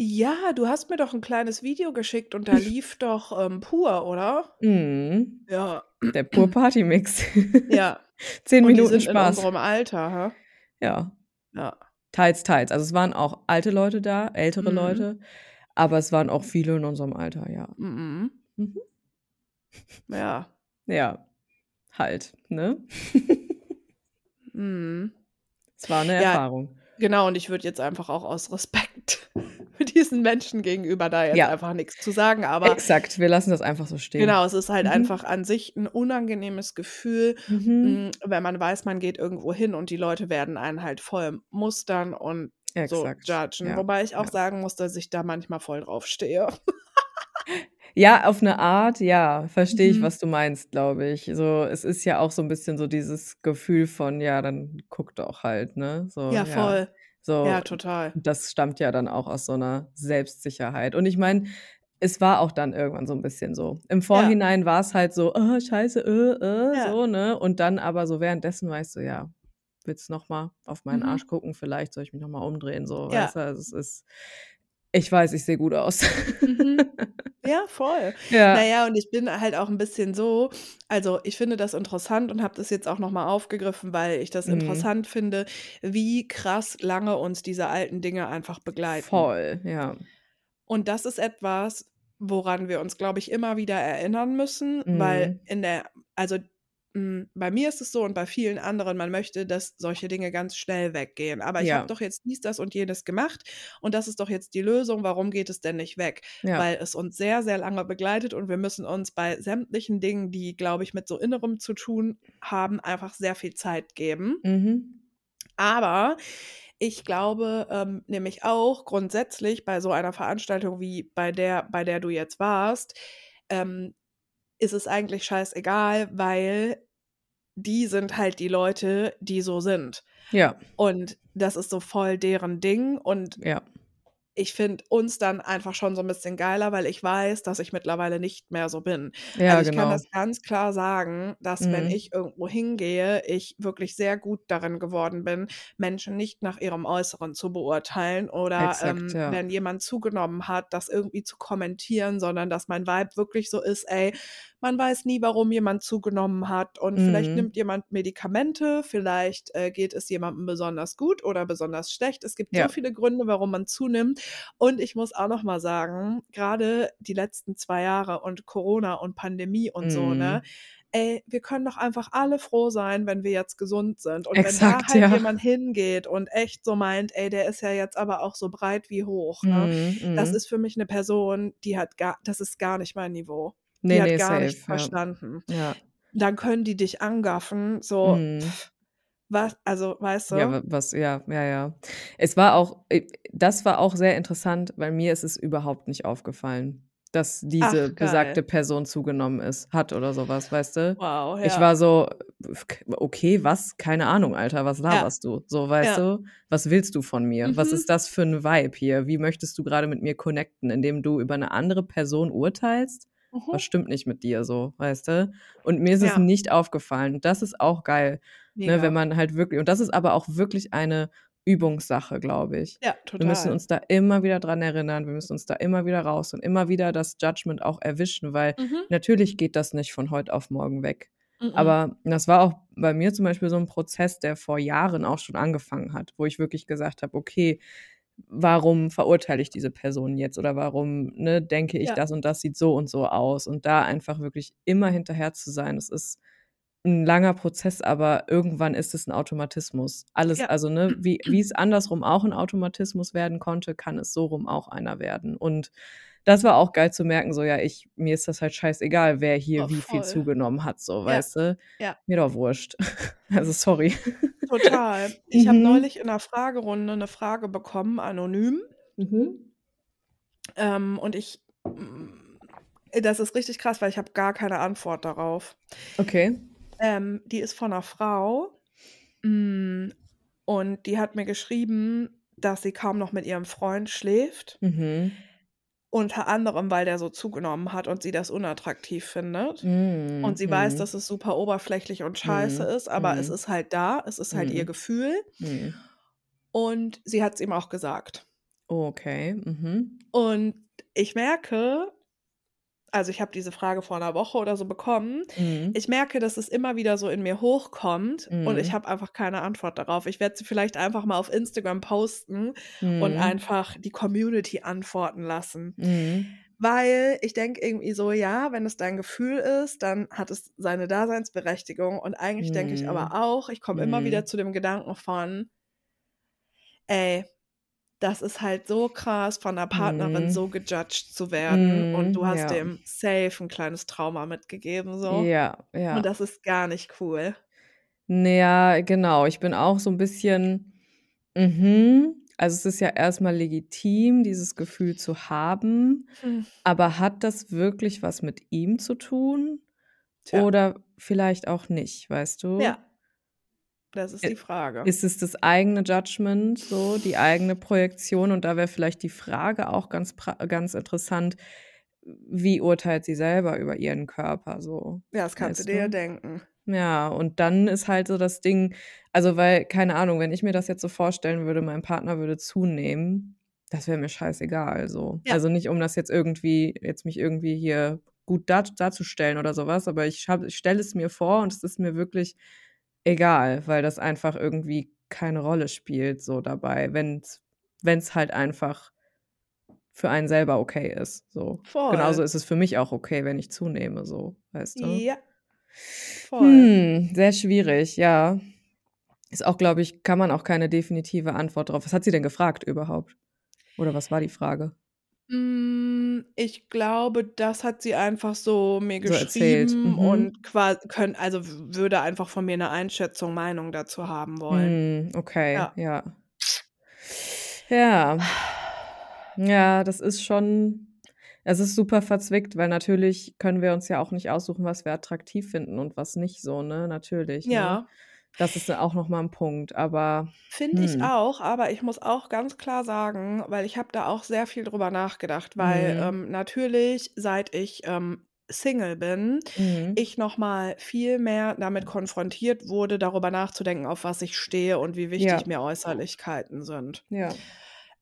Ja, du hast mir doch 'n kleines Video geschickt und da lief doch, ähm, Pur, oder? Mhm. Ja. Der Pur Party-Mix. Ja. 10 Und die Minuten sind in Spaß. unserem Alter, hä? Ja. Ja. Teils, teils. Also, es waren auch alte Leute da, ältere Mhm. Leute, aber es waren auch viele in unserem Alter, ja. Mhm. Mhm. Ja. Ja, halt, ne? Mhm. Es war 'ne Ja, Erfahrung. Genau, und ich würde jetzt einfach auch aus Respekt diesen Menschen gegenüber da jetzt Ja. einfach nix zu sagen, aber Exakt, wir lassen das einfach so stehen. genau, es ist halt Mhm. einfach an sich 'n unangenehmes Gefühl, Mhm. hm, wenn man weiß, man geht irgendwo hin und die Leute werden einen halt voll mustern und so Exakt, judgen. ja, Wobei ich auch ja. sagen muss, dass ich da manchmal voll drauf stehe. Ja, auf 'ne Art, ja, verstehe ich, Mhm. was du meinst, glaube ich. So, es ist ja auch so 'n bisschen so dieses Gefühl von: „Ja, dann guck doch halt“, ne? So, Ja, ja. voll. So, Ja, total. das stammt ja dann auch aus so 'ner Selbstsicherheit. Und ich meine, es war auch dann irgendwann so 'n bisschen so. Im Ja. Vorhinein war's halt so: „Oh, scheiße, äh, äh“, Ja. so, ne? Und dann aber so währenddessen weißt du: „Ja, willst noch mal auf meinen Arsch Mhm. gucken? Vielleicht soll ich mich noch mal umdrehen“, so, Ja. weißt du? Also, es ist ich weiß, ich sehe gut aus. Mhm. Ja, voll. Ja. ja, und ich bin halt auch 'n bisschen so also, ich finde das interessant und habe das jetzt auch noch mal aufgegriffen, weil ich das Mhm. interessant finde, wie krass lange uns diese alten Dinge einfach begleiten. Voll, ja. Und das ist etwas, woran wir uns, glaube ich, immer wieder erinnern müssen, weil Mhm. in der also, bei mir ist es so und bei vielen anderen, man möchte, dass solche Dinge ganz schnell weggehen. Aber ich habe Ja. doch jetzt dies, das und jenes gemacht und das ist doch jetzt die Lösung. Warum geht es denn nicht weg? Ja. Weil es uns sehr, sehr lange begleitet und wir müssen uns bei sämtlichen Dingen, die, glaube ich, mit so Innerem zu tun haben, einfach sehr viel Zeit geben. Mhm. Aber ich glaube, ähm, nämlich auch grundsätzlich bei so einer Veranstaltung wie bei der bei der du jetzt warst, ähm, ist es eigentlich scheißegal, weil die sind halt die Leute, die so sind. Ja. Und das ist so voll deren Ding und Ja. ich finde uns dann einfach schon so 'n bisschen geiler, weil ich weiß, dass ich mittlerweile nicht mehr so bin. Ja, Also, ich kann genau. das ganz klar sagen, dass wenn Mhm. ich irgendwo hingehe, ich wirklich sehr gut darin geworden bin, Menschen nicht nach ihrem Äußeren zu beurteilen oder, Exakt, ähm, ja. wenn jemand zugenommen hat, das irgendwie zu kommentieren, sondern dass mein Vibe wirklich so ist: „Ey, man weiß nie, warum jemand zugenommen hat und vielleicht Mhm. nimmt jemand Medikamente, vielleicht, äh, geht es jemandem besonders gut oder besonders schlecht.“ Es gibt so Ja. viele Gründe, warum man zunimmt. Und ich muss auch noch mal sagen, grade die letzten 2 Jahre und Corona und Pandemie und so, ne? Mhm. Ey, wir können doch einfach alle froh sein, wenn wir jetzt gesund sind. Und wenn da Exakt, halt ja. jemand hingeht und echt so meint: „Ey, der ist ja jetzt aber auch so breit wie hoch“, ne? Mhm, Das mhm. ist für mich 'ne Person, die hat gar das ist gar nicht mein Niveau. Ne, Die hat ne, gar safe, nichts ja. verstanden. Ja. Dann können die dich angaffen, so, Mhm. was also, weißt Ja, du? wa was ja, ja, ja. Es war auch äh, das war auch sehr interessant, weil mir ist es überhaupt nicht aufgefallen, dass diese Ach, besagte. Person zugenommen ist hat oder so was, weißt du? Wow, Ich ja. war so: „F k okay, was? Keine Ahnung, Alter, was Ja. laberst du?“ So, weißt Ja. du? „Was willst du von mir? Was Mhm. ist das für 'n Vibe hier? Wie möchtest du grade mit mir connecten, indem du über 'ne andere Person urteilst? Was Mhm. stimmt nicht mit dir so“, weißt du? Und mir ist es Ja. nicht aufgefallen. Das ist auch geil, ne, wenn man halt wirklich und das ist aber auch wirklich eine Übungssache, glaube ich. Ja, Wir müssen total. uns da immer wieder dran erinnern. Wir müssen uns da immer wieder raus und immer wieder das Judgement auch erwischen, weil Mhm. natürlich geht das nicht von heute auf morgen weg. Mm-mm. Aber das war auch bei mir zum Beispiel so 'n Prozess, der vor Jahren auch schon angefangen hat, wo ich wirklich gesagt habe: „Okay, warum verurteile ich diese Person jetzt oder warum, ne, denke ich, Ja. das und das sieht so und so aus?“ Und da einfach wirklich immer hinterher zu sein. Es ist 'n langer Prozess, aber irgendwann ist es 'n Automatismus. Alles Ja. also, ne, wie wie's andersrum auch 'n Automatismus werden konnte, kann es so rum auch einer werden. Und das war auch geil zu merken, so ja, ich, mir ist das halt scheißegal, wer hier Oh, wie viel voll. zugenommen hat, so, Ja. weißt du? Ja. Mir doch wurscht. Also sorry. Total. Ich habe Mhm. neulich in einer Fragerunde eine Frage bekommen, anonym. Mhm. Ähm, und ich, mm, das ist richtig krass, weil ich habe gar keine Antwort darauf. Okay. Ähm, die ist von einer Frau mm, und die hat mir geschrieben, dass sie kaum noch mit ihrem Freund schläft. Mhm. Unter anderem, weil der so zugenommen hat und sie das unattraktiv findet. Mhm. Und sie weiß, Mhm. dass es super oberflächlich und scheiße Mhm. ist, aber es Mhm. ist halt da, es ist halt ihr Mhm. Gefühl. Mhm. Und sie hat es ihm auch gesagt. Okay. Mhm. Und ich merke, also ich habe diese Frage vor einer Woche oder so bekommen. Mhm. Ich merke, dass es immer wieder so in mir hochkommt und ich Mhm. habe einfach keine Antwort darauf. Ich werde sie vielleicht einfach mal auf Instagram posten und Mhm. einfach die Community antworten lassen. Mhm. Weil ich denke irgendwie so, ja, wenn es dein Gefühl ist, dann hat es seine Daseinsberechtigung. Und eigentlich denke ich Mhm. aber auch, ich komme immer wieder Mhm. zu dem Gedanken von, ey, das ist halt so krass, von der Partnerin Mhm. so gejudged zu werden. Und Mhm. du hast Ja. dem safe ein kleines Trauma mitgegeben, so. Ja, Und ja. das ist gar nicht cool. Ja, genau. Ich bin auch so ein bisschen mhm. Also, es ist ja erstmal legitim, dieses Gefühl zu haben, Hm. aber hat das wirklich was mit ihm zu tun Tja, oder vielleicht auch nicht, weißt du? ja, das ist die Frage. ist es das eigene Judgment so, die eigene Projektion? Und da wäre vielleicht die Frage auch ganz ganz interessant, wie urteilt sie selber über ihren Körper so, Ja, das kannst du weißt dir ja du? denken. Ja, und dann ist halt so das Ding also, weil, keine Ahnung, wenn ich mir das jetzt so vorstellen würde, mein Partner würde zunehmen, das wäre mir scheißegal so. Ja. Also, nicht, um das jetzt irgendwie jetzt mich irgendwie hier gut dar darzustellen oder so was, aber ich habe ich stelle es mir vor und es ist mir wirklich egal, weil das einfach irgendwie keine Rolle spielt so dabei, wenn's wenn's halt einfach für einen selber okay ist, so. Genauso Voll. ist es für mich auch okay, wenn ich zunehme so, weißt du? Ja, voll. Hm, sehr schwierig, ja. Ist auch, glaube ich kann man auch keine definitive Antwort drauf was hat sie denn gefragt überhaupt? Oder was war die Frage? Hm, ich glaube, das hat sie einfach so mir So erzählt. geschrieben Mhm. und qua könn also, w würde einfach von mir 'ne Einschätzung, Meinung dazu haben wollen. Hm, okay, Ja. ja. Ja. Ja, das ist schon es ist super verzwickt, weil natürlich können wir uns ja auch nicht aussuchen, was wir attraktiv finden und was nicht so, ne? Natürlich, ne? Ja. Das ist auch noch mal 'n Punkt, aber Finde ich hm. auch, aber ich muss auch ganz klar sagen, weil ich habe da auch sehr viel drüber nachgedacht, weil, Mhm. ähm, natürlich, seit ich, ähm, Single bin, Mhm. ich noch mal viel mehr damit konfrontiert wurde, darüber nachzudenken, auf was ich stehe und wie wichtig Ja. mir Äußerlichkeiten sind. Ja.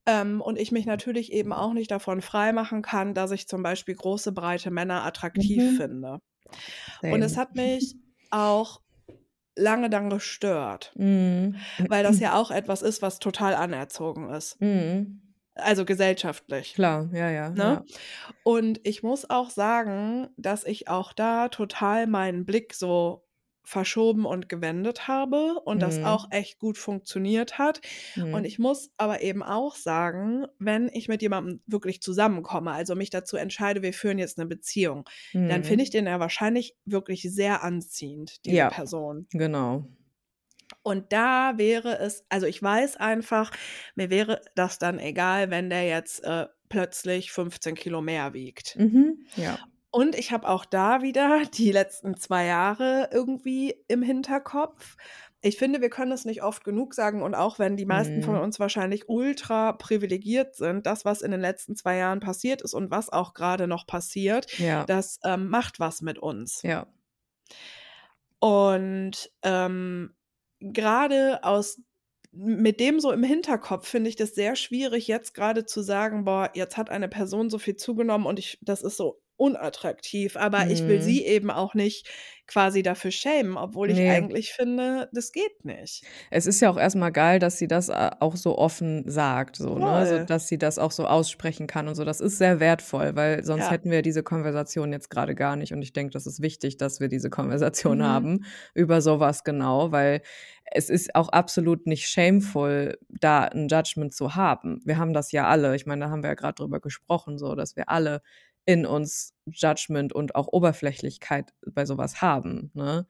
Ähm, und ich mich natürlich eben auch nicht davon freimachen kann, dass ich zum Beispiel große, breite Männer attraktiv Mhm. finde. Und es Same. hat mich auch lange dann gestört, Mhm. weil das ja auch etwas ist, was total anerzogen ist. Mhm. Also gesellschaftlich, Klar, ja, ja, ne? ja. Und ich muss auch sagen, dass ich auch da total meinen Blick so verschoben und gewendet habe und das Mhm. auch echt gut funktioniert hat. Und Mhm. ich muss aber eben auch sagen, wenn ich mit jemandem wirklich zusammenkomme, also mich dazu entscheide, wir führen jetzt 'ne Beziehung, dann Mhm. finde ich den ja wahrscheinlich wirklich sehr anziehend, diese Ja, Person. genau. Und da wäre es also, ich weiß einfach, mir wäre das dann egal, wenn der jetzt, äh, plötzlich 15 Kilo mehr wiegt. Mhm, ja. Und ich habe auch da wieder die letzten 2 Jahre irgendwie im Hinterkopf. Ich finde, wir können es nicht oft genug sagen und auch wenn die meisten von Mhm. uns wahrscheinlich ultra privilegiert sind, das, was in den letzten 2 Jahren passiert ist und was auch grade noch passiert, Ja. das, ähm, macht was mit uns. Ja. Und, ähm, grade aus mit dem so im Hinterkopf finde ich das sehr schwierig, jetzt grade zu sagen: „Boah, jetzt hat eine Person so viel zugenommen und ich das ist so unattraktiv, aber ich will Mhm. sie eben auch nicht quasi dafür schämen, obwohl ich Ne. eigentlich finde, das geht nicht. Es ist ja auch erst mal geil, dass sie das, äh, auch so offen sagt, so, ne? So, Voll. dass sie das auch so aussprechen kann und so. Das ist sehr wertvoll, weil sonst Ja. hätten wir diese Konversation jetzt grade gar nicht und ich denke, das ist wichtig, dass wir diese Konversation Mhm. haben über so was genau, weil es ist auch absolut nicht shameful, da 'n Judgment zu haben. Wir haben das ja alle. Ich meine, da haben wir ja grad drüber gesprochen, so, dass wir alle in uns Judgment und auch Oberflächlichkeit bei so was haben, ne?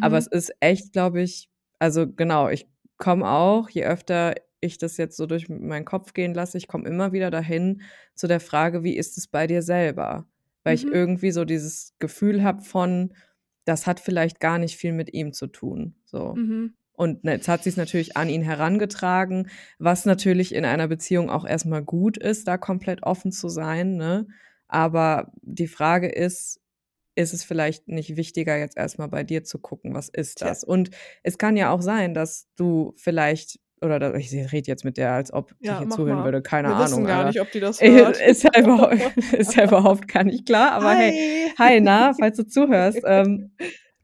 Aber es Mhm. ist echt, glaube ich also genau, ich komme auch, je öfter ich das jetzt so durch meinen Kopf gehen lasse, ich komme immer wieder dahin zu der Frage: „Wie ist es bei dir selber?“ Weil ich Mhm. irgendwie so dieses Gefühl habe von, das hat vielleicht gar nicht viel mit ihm zu tun, so. Mhm. Und, ne, jetzt hat sie's natürlich an ihn herangetragen, was natürlich in einer Beziehung auch erst mal gut ist, da komplett offen zu sein, ne? Aber die Frage ist, ist es vielleicht nicht wichtiger, jetzt erst mal bei dir zu gucken, was ist Tja. das? Und es kann ja auch sein, dass du vielleicht oder da ich rede jetzt mit der, als ob die Ja, hier mach zuhören mal. würde, keine Wir wissen Ahnung, gar Alter. nicht, ob die das Äh, hört. ist ja überhau ist ja überhaupt gar nicht klar, aber hey, Hi. hi, na, falls du zuhörst. Ähm,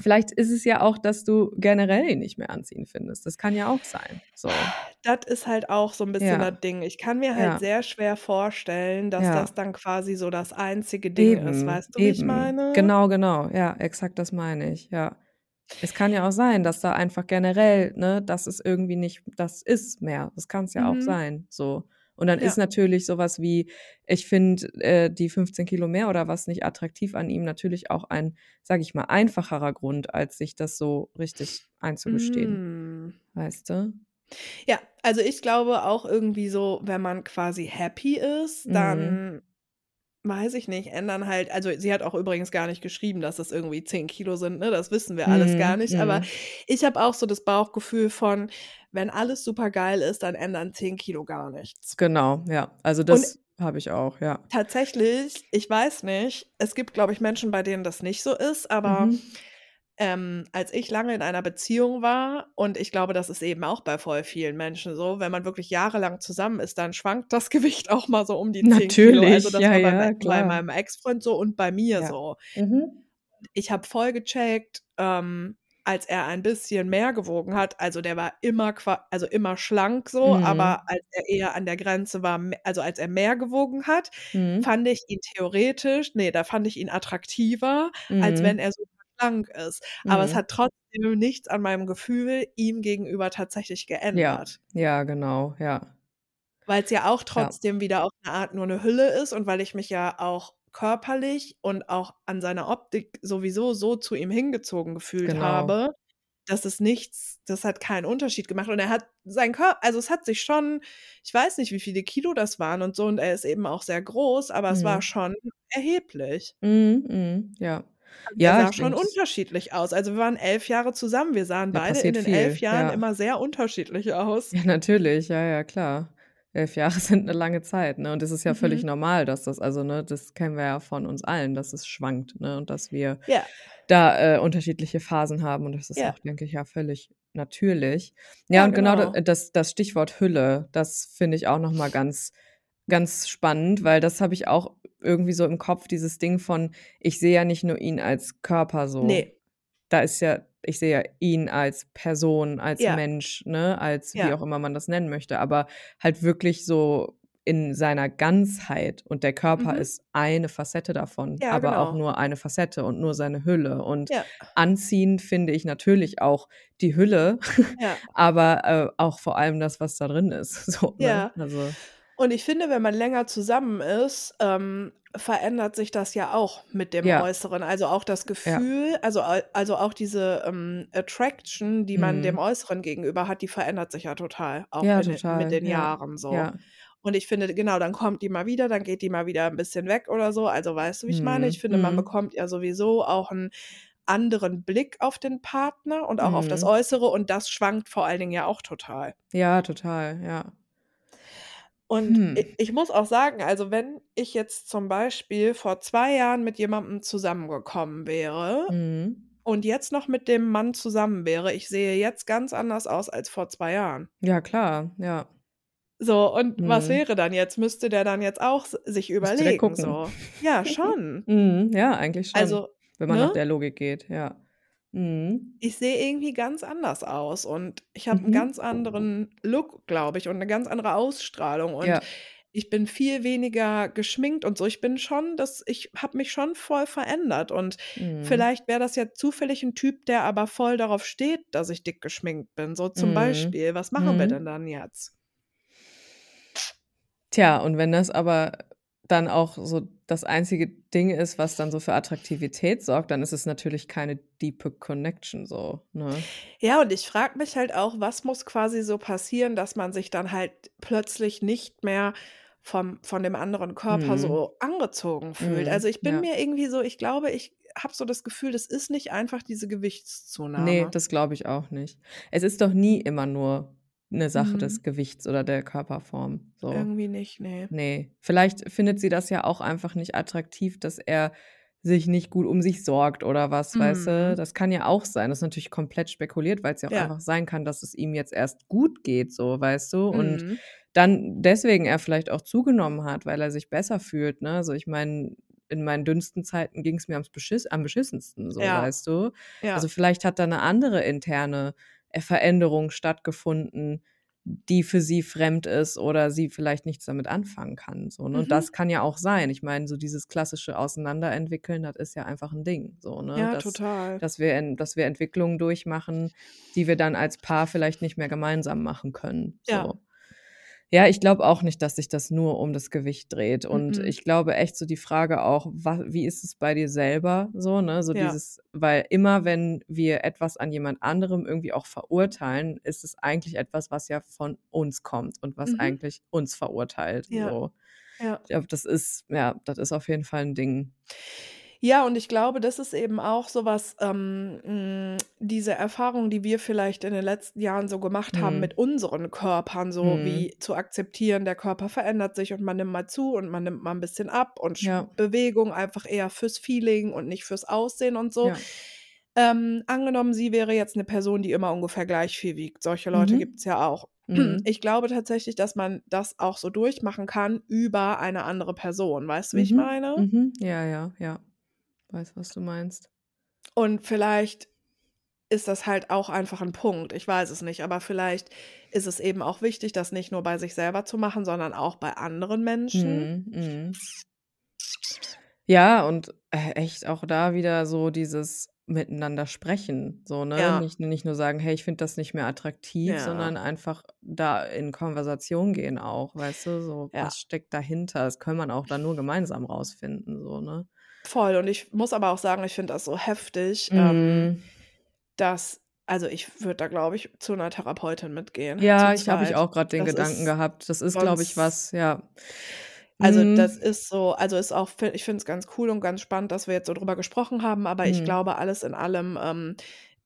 vielleicht ist es ja auch, dass du generell ihn nicht mehr anziehend findest. Das kann ja auch sein, so. Das ist halt auch so 'n bisschen Ja. das Ding. Ich kann mir halt Ja. sehr schwer vorstellen, dass Ja. das dann quasi so das einzige Ding ist. Eben, Weißt du, wie ich eben. meine? Genau, genau. Ja, exakt das meine ich, ja. Es kann ja auch sein, dass da einfach generell, ne, dass es irgendwie nicht das ist mehr. Das kann's ja auch Mhm. sein, so. Und dann ist Ja. natürlich so was wie, ich finde, äh, die 15 Kilo mehr oder was nicht attraktiv an ihm natürlich auch ein, sage ich mal, einfacherer Grund, als sich das so richtig einzugestehen. Hm. Weißt du? Ja, also ich glaube auch irgendwie so, wenn man quasi happy ist, Mhm. dann weiß ich nicht, ändern halt also sie hat auch übrigens gar nicht geschrieben, dass es irgendwie 10 Kilo sind, ne? Das wissen wir alles gar Mhm, nicht. Aber mhm. ich habe auch so das Bauchgefühl von, wenn alles supergeil ist, dann ändern 10 Kilo gar nichts. Genau, ja. Also das habe ich auch, ja. tatsächlich, ich weiß nicht, es gibt, glaube ich, Menschen, bei denen das nicht so ist, aber, Mhm. Ähm, als ich lange in einer Beziehung war und ich glaube, das ist eben auch bei voll vielen Menschen so, wenn man wirklich jahrelang zusammen ist, dann schwankt das Gewicht auch mal so um die 10 Kilo. Also Natürlich, das ja, war bei ja, bei klar. meinem Ex-Freund so und bei mir Ja. so. Mhm. Ich habe voll gecheckt, ähm, als er ein bisschen mehr gewogen hat also der war immer also immer schlank so, Mhm. aber als er eher an der Grenze war also als er mehr gewogen hat, Mhm. fand ich ihn theoretisch ne, da fand ich ihn attraktiver, als wenn Mhm. er super schlank ist. Aber es Mhm. hat trotzdem nichts an meinem Gefühl ihm gegenüber tatsächlich Ja, geändert. ja, genau, ja. Weil's ja auch Ja. trotzdem wieder auf 'ne Art nur 'ne Hülle ist und weil ich mich ja auch körperlich und auch an seiner Optik sowieso so zu ihm hingezogen gefühlt Genau. habe, dass es nichts das hat keinen Unterschied gemacht. Und er hat sein Kör also es hat sich schon ich weiß nicht, wie viele Kilo das waren und so und er ist eben auch sehr groß, aber es war Mhm. schon erheblich. Mhm, mhm, ja. Er Ja, sah schon es unterschiedlich aus. Also wir waren 11 Jahre zusammen. Wir sahen Da beide in den 11 viel, Jahren ja. immer sehr unterschiedlich aus. Ja, natürlich, ja, ja, klar. 11 Jahre sind 'ne lange Zeit, ne? Und das ist ja völlig Mhm. normal, dass das also, ne, das kennen wir ja von uns allen, dass es schwankt, ne? Und dass wir Ja. da, äh, unterschiedliche Phasen haben und das ist Ja. auch, denke ich, ja völlig natürlich. Ja, Ja, und genau genau. da das das Stichwort Hülle, das finde ich auch noch mal ganz ganz spannend, weil das habe ich auch irgendwie so im Kopf, dieses Ding von, ich sehe ja nicht nur ihn als Körper so. Ne. Da ist ja ich sehe ja ihn als Person, als Ja. Mensch, ne, als wie Ja. auch immer man das nennen möchte, aber halt wirklich so in seiner Ganzheit und der Körper Mhm. ist eine Facette davon, Ja, aber auch genau. nur eine Facette und nur seine Hülle. Und Ja. anziehend finde ich natürlich auch die Hülle, Ja. aber, äh, auch vor allem das, was da drin ist, so, ne? Ja. Also Und ich finde, wenn man länger zusammen ist, ähm, verändert sich das ja auch mit dem Ja. Äußeren. Also auch das Ja. Gefühl also al also auch diese, ähm, Attraction, die man dem Mhm. Äußeren gegenüber hat, die verändert sich ja total, auch Ja, den mit total, den ja. Jahren so. Ja. Und ich finde, genau, dann kommt die mal wieder, dann geht die mal wieder 'n bisschen weg oder so. Also weißt du, wie ich meine? Ich Mhm, finde, man mhm. bekommt ja sowieso auch 'n anderen Blick auf den Partner und auch auf das Mhm. Äußere und das schwankt vor allen Dingen ja auch total. Ja, total, ja. Und Hm. i ich muss auch sagen, also wenn ich jetzt zum Beispiel vor 2 Jahren mit jemandem zusammengekommen wäre Mhm. und jetzt noch mit dem Mann zusammen wäre, ich sehe jetzt ganz anders aus als vor 2 Jahren. Ja, klar, ja. So, und was Mhm. wäre dann jetzt? Müsste der dann jetzt auch sich überlegen so? Ja, schon. Mhm, ja, eigentlich schon, Also, wenn man nach ne? der Logik geht, ja. Mhm. Ich sehe irgendwie ganz anders aus und ich habe 'n Mhm. ganz anderen Look, glaube ich, und 'ne ganz andere Ausstrahlung und Ja. ich bin viel weniger geschminkt und so. Ich bin schon das ich habe mich schon voll verändert und Mhm. vielleicht wäre das ja zufällig 'n Typ, der aber voll darauf steht, dass ich dick geschminkt bin, so zum Mhm. Beispiel. Was machen wir Mhm. denn dann jetzt? Tja, und wenn das aber dann auch so das einzige Ding ist, was dann so für Attraktivität sorgt, dann ist es natürlich keine diepe Connection so, ne? Ja, und ich frage mich halt auch, was muss quasi so passieren, dass man sich dann halt plötzlich nicht mehr vom von dem anderen Körper Mhm. so angezogen fühlt. Also, Mhm, ich bin ja. mir irgendwie so ich glaube, ich habe so das Gefühl, das ist nicht einfach diese Gewichtszunahme. das glaube ich auch nicht. Es ist doch nie immer nur 'ne Sache des Mhm. Gewichts oder der Körperform, so. Irgendwie nicht, ne. Ne. Vielleicht findet sie das ja auch einfach nicht attraktiv, dass er sich nicht gut um sich sorgt oder was, weißt du? Mhm. Das kann ja auch sein. Das ist natürlich komplett spekuliert, weil's ja auch Ja. einfach sein kann, dass es ihm jetzt erst gut geht so, weißt du? Und Mhm. dann deswegen er vielleicht auch zugenommen hat, weil er sich besser fühlt, ne? Also, ich meine, in meinen dünnsten Zeiten ging's mir ams beschiss am beschissensten so, Ja. weißt du? Ja. Also, vielleicht hat da 'ne andere interne, Veränderung stattgefunden, die für sie fremd ist oder sie vielleicht nichts damit anfangen kann, so, ne? Und das Mhm. kann ja auch sein. Ich meine, so dieses klassische Auseinanderentwickeln, das ist ja einfach 'n Ding, so, ne? Ja, Dass total. dass wir en dass wir Entwicklungen durchmachen, die wir dann als Paar vielleicht nicht mehr gemeinsam machen können, so. Ja, ich glaube auch nicht, dass sich das nur um das Gewicht dreht. Und Mhm. ich glaube echt so die Frage auch, wa wie ist es bei dir selber so, ne? So Ja. dieses weil immer, wenn wir etwas an jemand anderem irgendwie auch verurteilen, ist es eigentlich etwas, was ja von uns kommt und was Mhm. eigentlich uns verurteilt, Ja. so. Ja. Ich glaube, das ist ja, das ist auf jeden Fall 'n Ding. Ja, und ich glaube, das ist eben auch so was, ähm, hm, diese Erfahrung, die wir vielleicht in den letzten Jahren so gemacht haben Mhm. mit unseren Körpern, so Mhm. wie zu akzeptieren, der Körper verändert sich und man nimmt mal zu und man nimmt mal 'n bisschen ab und Ja. Bewegung einfach eher fürs Feeling und nicht fürs Aussehen und so. Ja. Ähm, angenommen, sie wäre jetzt 'ne Person, die immer ungefähr gleich viel wiegt. Solche Leute Mhm. gibt's ja auch. Mhm. Ich glaube tatsächlich, dass man das auch so durchmachen kann über eine andere Person. Weißt du, wie ich Mhm. meine? Mhm. Ja, ja, ja. Weiß, was du meinst. Und vielleicht ist das halt auch einfach 'n Punkt. Ich weiß es nicht, aber vielleicht ist es eben auch wichtig, das nicht nur bei sich selber zu machen, sondern auch bei anderen Menschen. Mhm, mhm. Ja, und, äh, echt auch da wieder so dieses Miteinander sprechen, so, ne? Ja. Nicht nicht nur sagen: „Hey, ich finde das nicht mehr attraktiv“, sondern Ja. einfach da in Konversation gehen auch, weißt du? So, Ja. was steckt dahinter? Das kann man auch dann nur gemeinsam rausfinden, so, ne? Voll. Und ich muss aber auch sagen, ich finde das so heftig, ähm, Mhm. dass also, ich würde da, glaube ich, zu 'ner Therapeutin mitgehen, Ja, ich habe ich auch grad den Das Gedanken ist gehabt. Das ist, glaube ich, was ja. Also, Mhm. das ist so also, ist auch ich finde es ganz cool und ganz spannend, dass wir jetzt so drüber gesprochen haben, aber ich Mhm. glaube, alles in allem, ähm,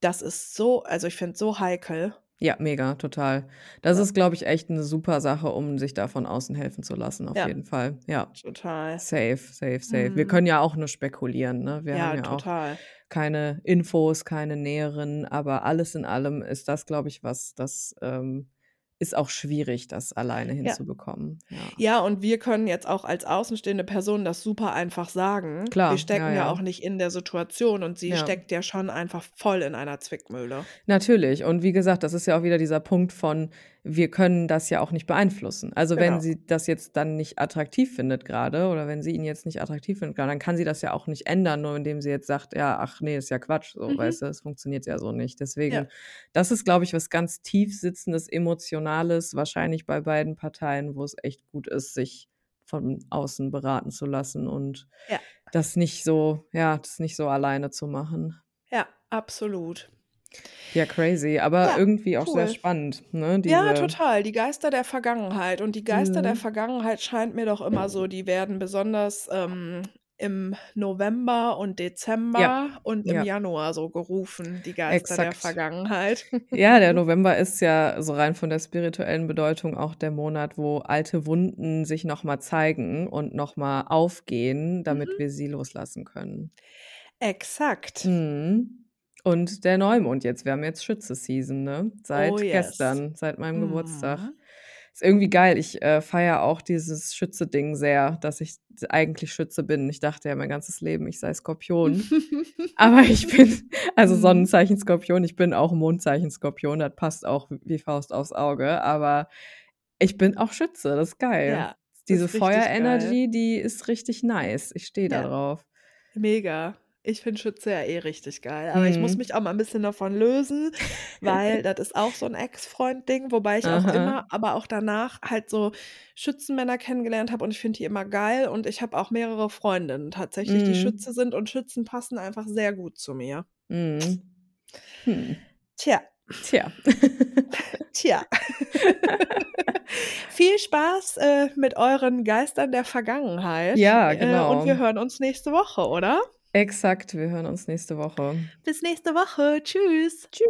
das ist so also, ich finde es so heikel. Ja, mega, total. Das Ja. ist, glaube ich, echt 'ne super Sache, um sich da von außen helfen zu lassen, auf Ja. jeden Fall. Ja. Total. Safe, safe, safe. Wir Mhm. können ja auch nur spekulieren, ne? Wir Ja, haben ja auch total. keine Infos, keine näheren, aber alles in allem ist das, glaube ich, was das, ähm ist auch schwierig, das alleine Ja. hinzubekommen, ja. Ja, und wir können jetzt auch als außenstehende Person das super einfach sagen. Wir Klar, stecken ja, ja ja. auch nicht in der Situation und sie Ja. steckt ja schon einfach voll in einer Zwickmühle. Natürlich. Und wie gesagt, das ist ja auch wieder dieser Punkt von, wir können das ja auch nicht beeinflussen. Also, wenn Genau. sie das jetzt dann nicht attraktiv findet grade oder wenn sie ihn jetzt nicht attraktiv findet dann kann sie das ja auch nicht ändern, nur indem sie jetzt sagt: „Ja, ach ne, ist ja Quatsch“, so, Mhm. weißt du? Das funktioniert ja so nicht. Deswegen, Ja. das ist, glaube ich, was ganz tief Sitzendes, Emotionales, wahrscheinlich bei beiden Parteien, wo es echt gut ist, sich von außen beraten zu lassen und Ja. das nicht so ja, das nicht so alleine zu machen. Ja, absolut. Ja, crazy, aber Ja, irgendwie auch sehr cool. spannend, ne, Ja, diese total. Die Geister der Vergangenheit. Und die Geister der Mhm. Vergangenheit scheint mir doch immer so, die werden besonders, ähm, im November und Ja. Dezember und im Ja. Januar so gerufen, die Geister der Exakt. Vergangenheit. Ja, der November ist ja so rein von der spirituellen Bedeutung auch der Monat, wo alte Wunden sich noch mal zeigen und noch mal aufgehen, damit Mhm. wir sie loslassen können. Exakt. Mhm. Und der Neumond jetzt. Wir haben jetzt Schütze-Season, ne? Seit Oh yes. gestern, seit meinem Geburtstag. Mhm. ist irgendwie geil. Ich äh, feiere auch dieses Schütze-Ding sehr, dass ich eigentlich Schütze bin. Ich dachte ja mein ganzes Leben, ich sei Skorpion. Aber ich bin, also Mhm. Sonnenzeichen Skorpion, ich bin auch Mondzeichen Skorpion, das passt auch wie Faust aufs Auge. Aber ich bin auch Schütze, das ist geil. Ja, Diese. Feuerenergy, die ist richtig nice. Ich stehe da Ja. drauf. Mega. Ich finde Schütze ja eh richtig geil. Aber ich muss Mhm. mich auch mal ein bisschen davon lösen, weil das ist auch so ein Ex-Freund-Ding, wobei ich auch Aha. immer, aber auch danach halt so Schützenmänner kennengelernt habe und ich finde die immer geil und ich habe auch mehrere Freundinnen tatsächlich, die Mhm. Schütze sind und Schützen passen einfach sehr gut zu mir. Mhm. Hm. Tja, Tja. tja. Viel Spaß äh, mit euren Geistern der Vergangenheit. Ja, Äh, und genau. wir hören uns nächste Woche, oder? Exakt, wir hören uns nächste Woche. Bis nächste Woche. Tschüss. Tschüss.